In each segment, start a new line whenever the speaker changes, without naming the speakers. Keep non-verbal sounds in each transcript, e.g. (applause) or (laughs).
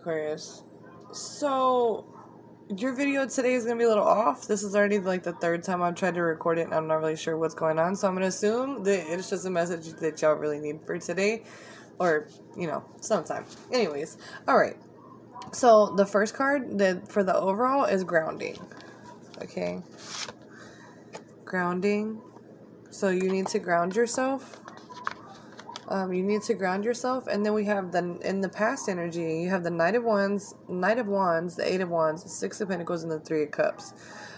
Aquarius. So, your video today is going to be a little off. This is already like the third time I've tried to record it and I'm not really sure what's going on. So, I'm going to assume that it's just a message that y'all really need for today or, you know, sometime. Anyways, all right. So, the first card that for the overall is grounding. Okay. Grounding. So, you need to ground yourself um, you need to ground yourself, and then we have the in the past energy. You have the Knight of Wands, Knight of Wands, the Eight of Wands, Six of Pentacles, and the Three of Cups.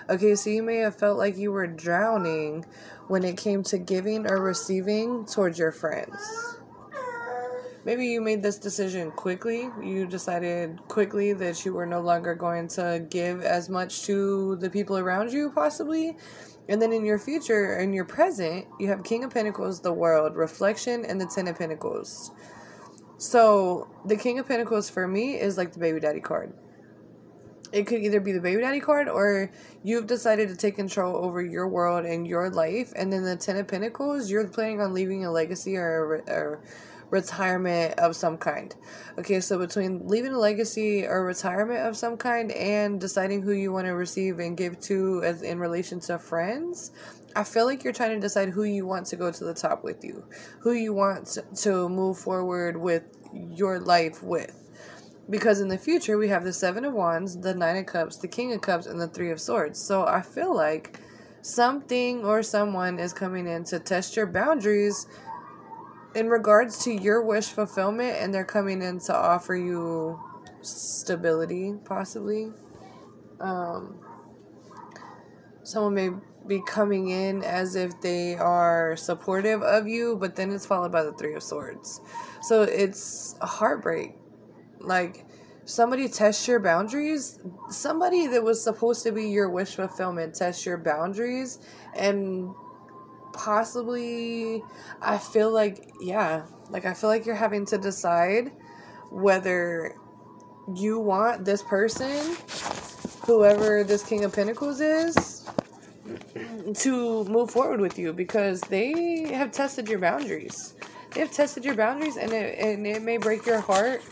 Okay, so you may have felt like you were drowning when it came to giving or receiving towards your friends. Maybe you made this decision quickly. You decided quickly that you were no longer going to give as much to the people around you, possibly and then in your future, in your present, you have King of Pentacles, the World, Reflection, and the Ten of Pentacles. So the King of Pentacles for me is like the baby daddy card. It could either be the baby daddy card or you've decided to take control over your world and your life. And then the Ten of Pentacles, you're planning on leaving a legacy or, or retirement of some kind. Okay, so between leaving a legacy or retirement of some kind and deciding who you want to receive and give to as in relation to friends, I feel like you're trying to decide who you want to go to the top with you, who you want to move forward with your life with. Because in the future, we have the Seven of Wands, the Nine of Cups, the King of Cups, and the Three of Swords. So I feel like something or someone is coming in to test your boundaries in regards to your wish fulfillment and they're coming in to offer you stability possibly. Um, someone may be coming in as if they are supportive of you but then it's followed by the three of swords. So it's heartbreak. Like somebody tests your boundaries. Somebody that was supposed to be your wish fulfillment tests your boundaries and possibly I feel like yeah, like I feel like you're having to decide whether you want this person, whoever this King of Pentacles is, to move forward with you because they have tested your boundaries. They have tested your boundaries and it, and it may break your heart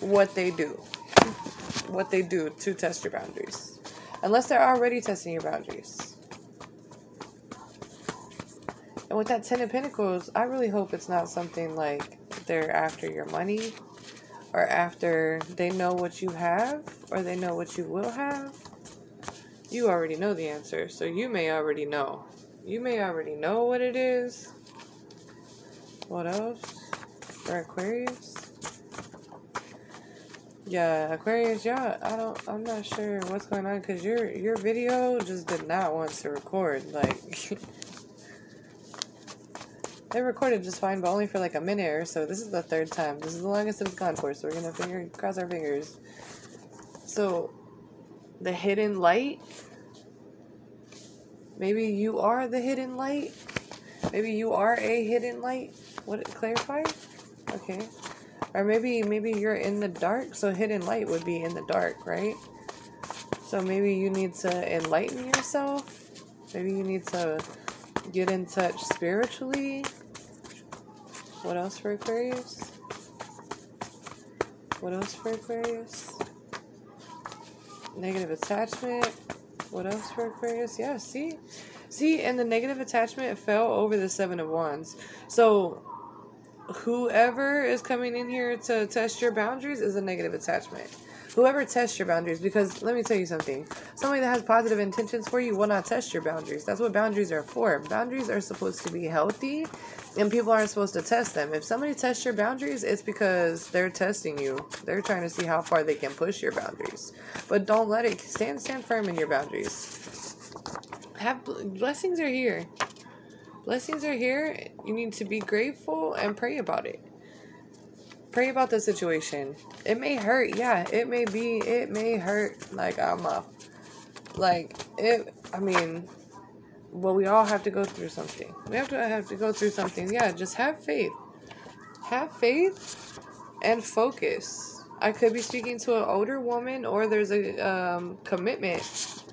what they do. What they do to test your boundaries. Unless they're already testing your boundaries. And with that Ten of Pentacles, I really hope it's not something like they're after your money or after they know what you have or they know what you will have. You already know the answer, so you may already know. You may already know what it is. What else? For Aquarius? Yeah, Aquarius, yeah, I don't I'm not sure what's going on because your your video just did not want to record. Like (laughs) It recorded just fine, but only for like a minute or so. This is the third time. This is the longest it's gone for, so we're gonna finger cross our fingers. So, the hidden light. Maybe you are the hidden light. Maybe you are a hidden light. Would it clarify? Okay. Or maybe maybe you're in the dark. So hidden light would be in the dark, right? So maybe you need to enlighten yourself. Maybe you need to get in touch spiritually. What else for Aquarius? What else for Aquarius? Negative attachment. What else for Aquarius? Yeah, see? See, and the negative attachment fell over the Seven of Wands. So, whoever is coming in here to test your boundaries is a negative attachment. Whoever tests your boundaries because let me tell you something. Somebody that has positive intentions for you will not test your boundaries. That's what boundaries are for. Boundaries are supposed to be healthy and people aren't supposed to test them. If somebody tests your boundaries it's because they're testing you. They're trying to see how far they can push your boundaries. But don't let it stand stand firm in your boundaries. Have blessings are here blessings are here you need to be grateful and pray about it pray about the situation. It may hurt, yeah. It may be, it may hurt like I'm a, like it. I mean, well, we all have to go through something. We have to have to go through something. Yeah, just have faith. Have faith and focus. I could be speaking to an older woman, or there's a um, commitment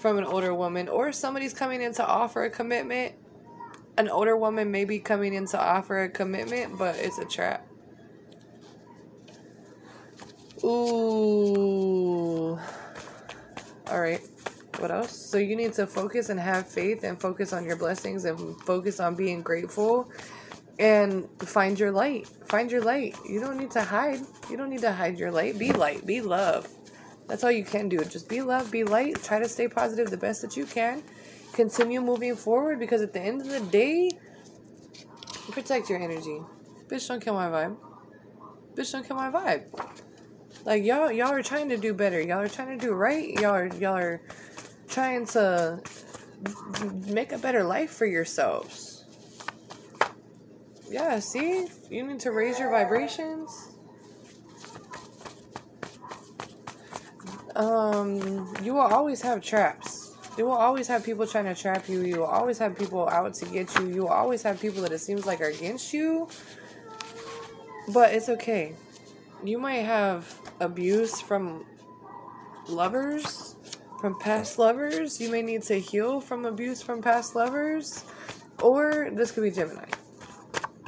from an older woman, or somebody's coming in to offer a commitment. An older woman may be coming in to offer a commitment, but it's a trap Ooh. All right. What else? So you need to focus and have faith and focus on your blessings and focus on being grateful and find your light. Find your light. You don't need to hide. You don't need to hide your light. Be light. Be love. That's all you can do. Just be love, be light, try to stay positive the best that you can. Continue moving forward because at the end of the day, protect your energy. Bitch, don't kill my vibe. Bitch, don't kill my vibe. Like y'all, y'all are trying to do better. Y'all are trying to do right. Y'all are, y'all are trying to make a better life for yourselves. Yeah, see, you need to raise your vibrations. Um, you will always have traps. You will always have people trying to trap you. You will always have people out to get you. You will always have people that it seems like are against you. But it's okay. You might have abuse from lovers, from past lovers. You may need to heal from abuse from past lovers. Or this could be Gemini.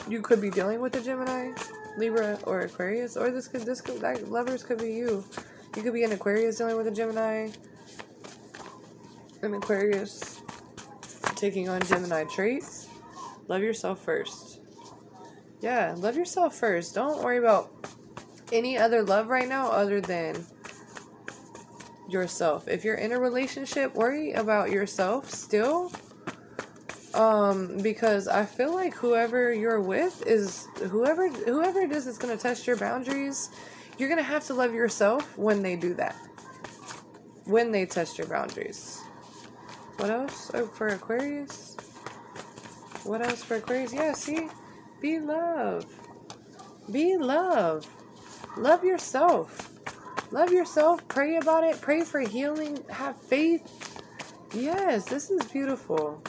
You could be dealing with a Gemini, Libra, or Aquarius. Or this could this could that lovers could be you. You could be an Aquarius dealing with a Gemini. An Aquarius taking on Gemini traits. Love yourself first. Yeah, love yourself first. Don't worry about any other love right now other than yourself. If you're in a relationship, worry about yourself still. Um, because I feel like whoever you're with is whoever whoever it is that's gonna test your boundaries you're going to have to love yourself when they do that. When they test your boundaries. What else oh, for Aquarius? What else for Aquarius? Yeah, see? Be love. Be love. Love yourself. Love yourself. Pray about it. Pray for healing. Have faith. Yes, this is beautiful.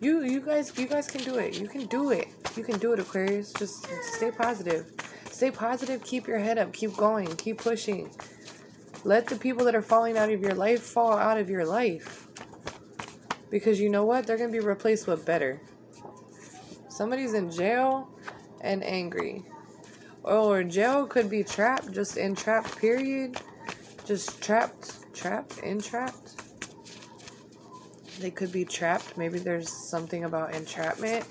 You you guys you guys can do it. You can do it. You can do it, Aquarius. Just stay positive. Stay positive, keep your head up, keep going, keep pushing. Let the people that are falling out of your life fall out of your life. Because you know what? They're going to be replaced with better. Somebody's in jail and angry. Oh, or jail could be trapped, just entrapped, period. Just trapped, trapped, entrapped. They could be trapped. Maybe there's something about entrapment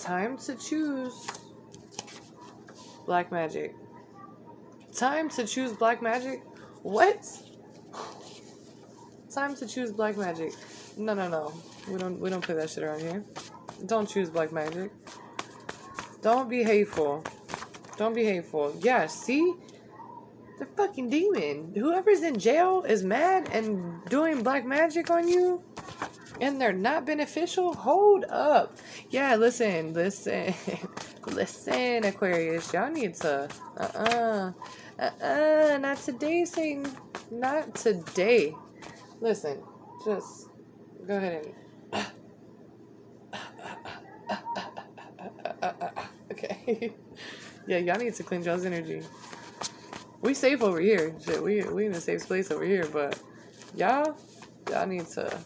time to choose black magic. Time to choose black magic? What? Time to choose black magic. No, no, no. We don't we don't play that shit around here. Don't choose black magic. Don't be hateful. Don't be hateful. Yeah, see? The fucking demon. Whoever's in jail is mad and doing black magic on you and they're not beneficial, hold up. Yeah, listen, listen, (laughs) listen, Aquarius, y'all need to, uh uh-uh, uh, uh not today, Satan, not today. Listen, just go ahead and. (laughs) okay. (laughs) yeah, y'all need to cleanse y'all's energy. We safe over here. Shit, we we in a safe place over here, but y'all, y'all need to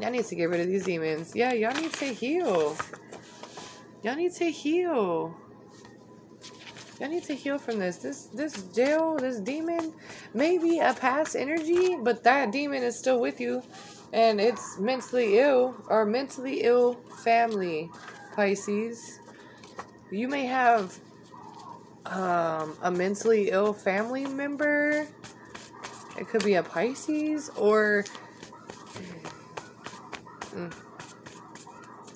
Y'all need to get rid of these demons. Yeah, y'all need to heal. Y'all need to heal. Y'all need to heal from this. This this jail, this demon, may be a past energy, but that demon is still with you. And it's mentally ill or mentally ill family, Pisces. You may have um, a mentally ill family member. It could be a Pisces or Mm.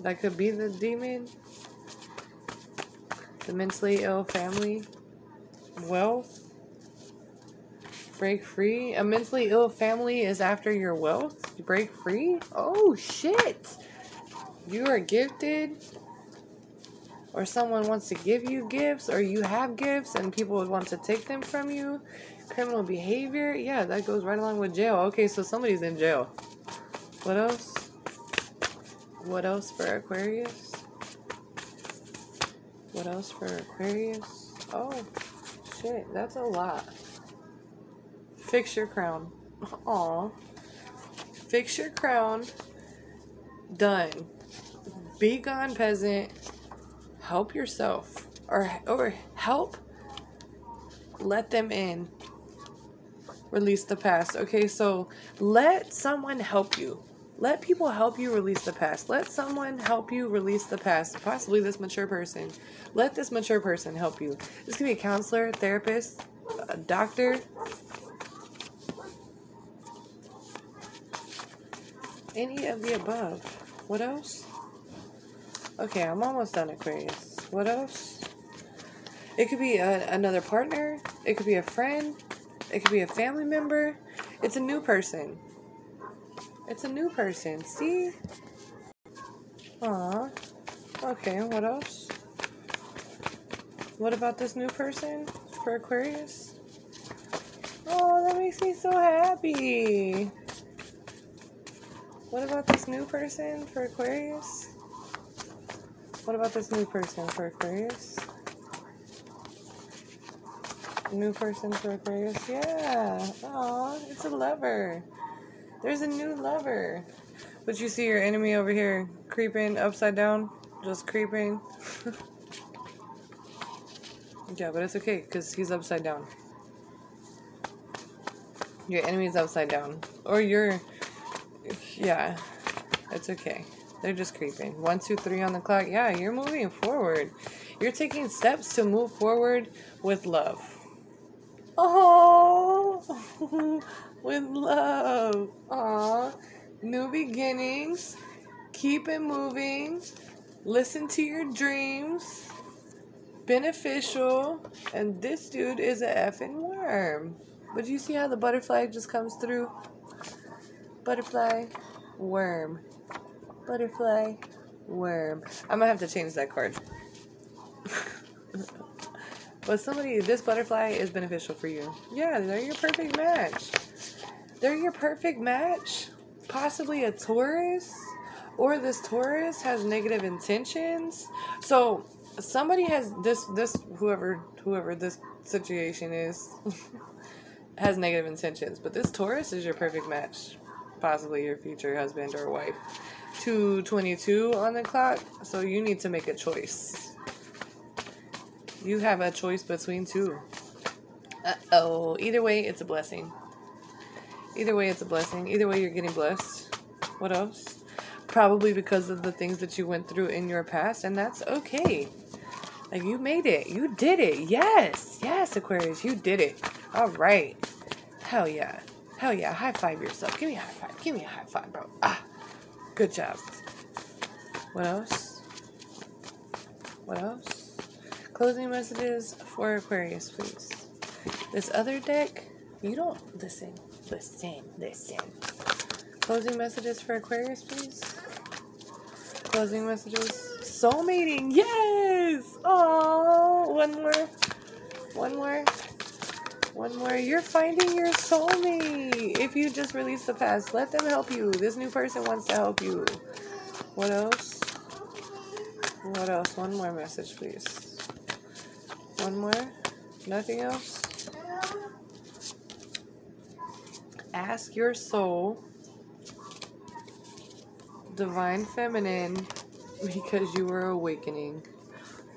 That could be the demon. The mentally ill family. Wealth. Break free. A mentally ill family is after your wealth. Break free? Oh, shit. You are gifted. Or someone wants to give you gifts, or you have gifts and people would want to take them from you. Criminal behavior. Yeah, that goes right along with jail. Okay, so somebody's in jail. What else? What else for Aquarius? What else for Aquarius? Oh, shit, that's a lot. Fix your crown. (laughs) Aw. Fix your crown. Done. Be gone, peasant. Help yourself. Or, or help, let them in. Release the past. Okay, so let someone help you. Let people help you release the past. Let someone help you release the past. Possibly this mature person. Let this mature person help you. This could be a counselor, therapist, a doctor. Any of the above. What else? Okay, I'm almost done, Aquarius. What else? It could be a, another partner. It could be a friend. It could be a family member. It's a new person. It's a new person. See? Aw. Okay, what else? What about this new person for Aquarius? Oh, that makes me so happy. What about this new person for Aquarius? What about this new person for Aquarius? New person for Aquarius? Yeah. Aw, it's a lover. There's a new lover. But you see your enemy over here creeping upside down? Just creeping. (laughs) yeah, but it's okay because he's upside down. Your enemy's upside down. Or you're. Yeah, it's okay. They're just creeping. One, two, three on the clock. Yeah, you're moving forward. You're taking steps to move forward with love. (laughs) Oh, (laughs) with love. Aw, new beginnings. Keep it moving. Listen to your dreams. Beneficial. And this dude is a effing worm. But you see how the butterfly just comes through? Butterfly, worm butterfly, worm. I'm gonna have to change that card. (laughs) but somebody, this butterfly is beneficial for you. Yeah, they're your perfect match. They're your perfect match. Possibly a Taurus, or this Taurus has negative intentions. So somebody has this this whoever whoever this situation is (laughs) has negative intentions, but this Taurus is your perfect match. Possibly your future husband or wife. 222 on the clock, so you need to make a choice. You have a choice between two. Uh oh. Either way, it's a blessing. Either way, it's a blessing. Either way, you're getting blessed. What else? Probably because of the things that you went through in your past, and that's okay. Like, you made it. You did it. Yes. Yes, Aquarius, you did it. All right. Hell yeah. Hell yeah. High five yourself. Give me a high five. Give me a high five, bro. Ah. Good job. What else? What else? Closing messages for Aquarius, please. This other deck, you don't listen, listen, listen. Closing messages for Aquarius, please. Closing messages. Soulmating, yes! Oh, one more. One more. One more. You're finding your soulmate. If you just release the past, let them help you. This new person wants to help you. What else? What else? One more message, please. One more? Nothing else? Ask your soul, divine feminine, because you are awakening.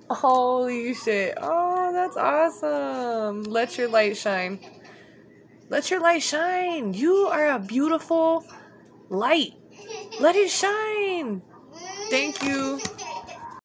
Holy shit. Oh, that's awesome. Let your light shine. Let your light shine. You are a beautiful light. Let it shine. Thank you.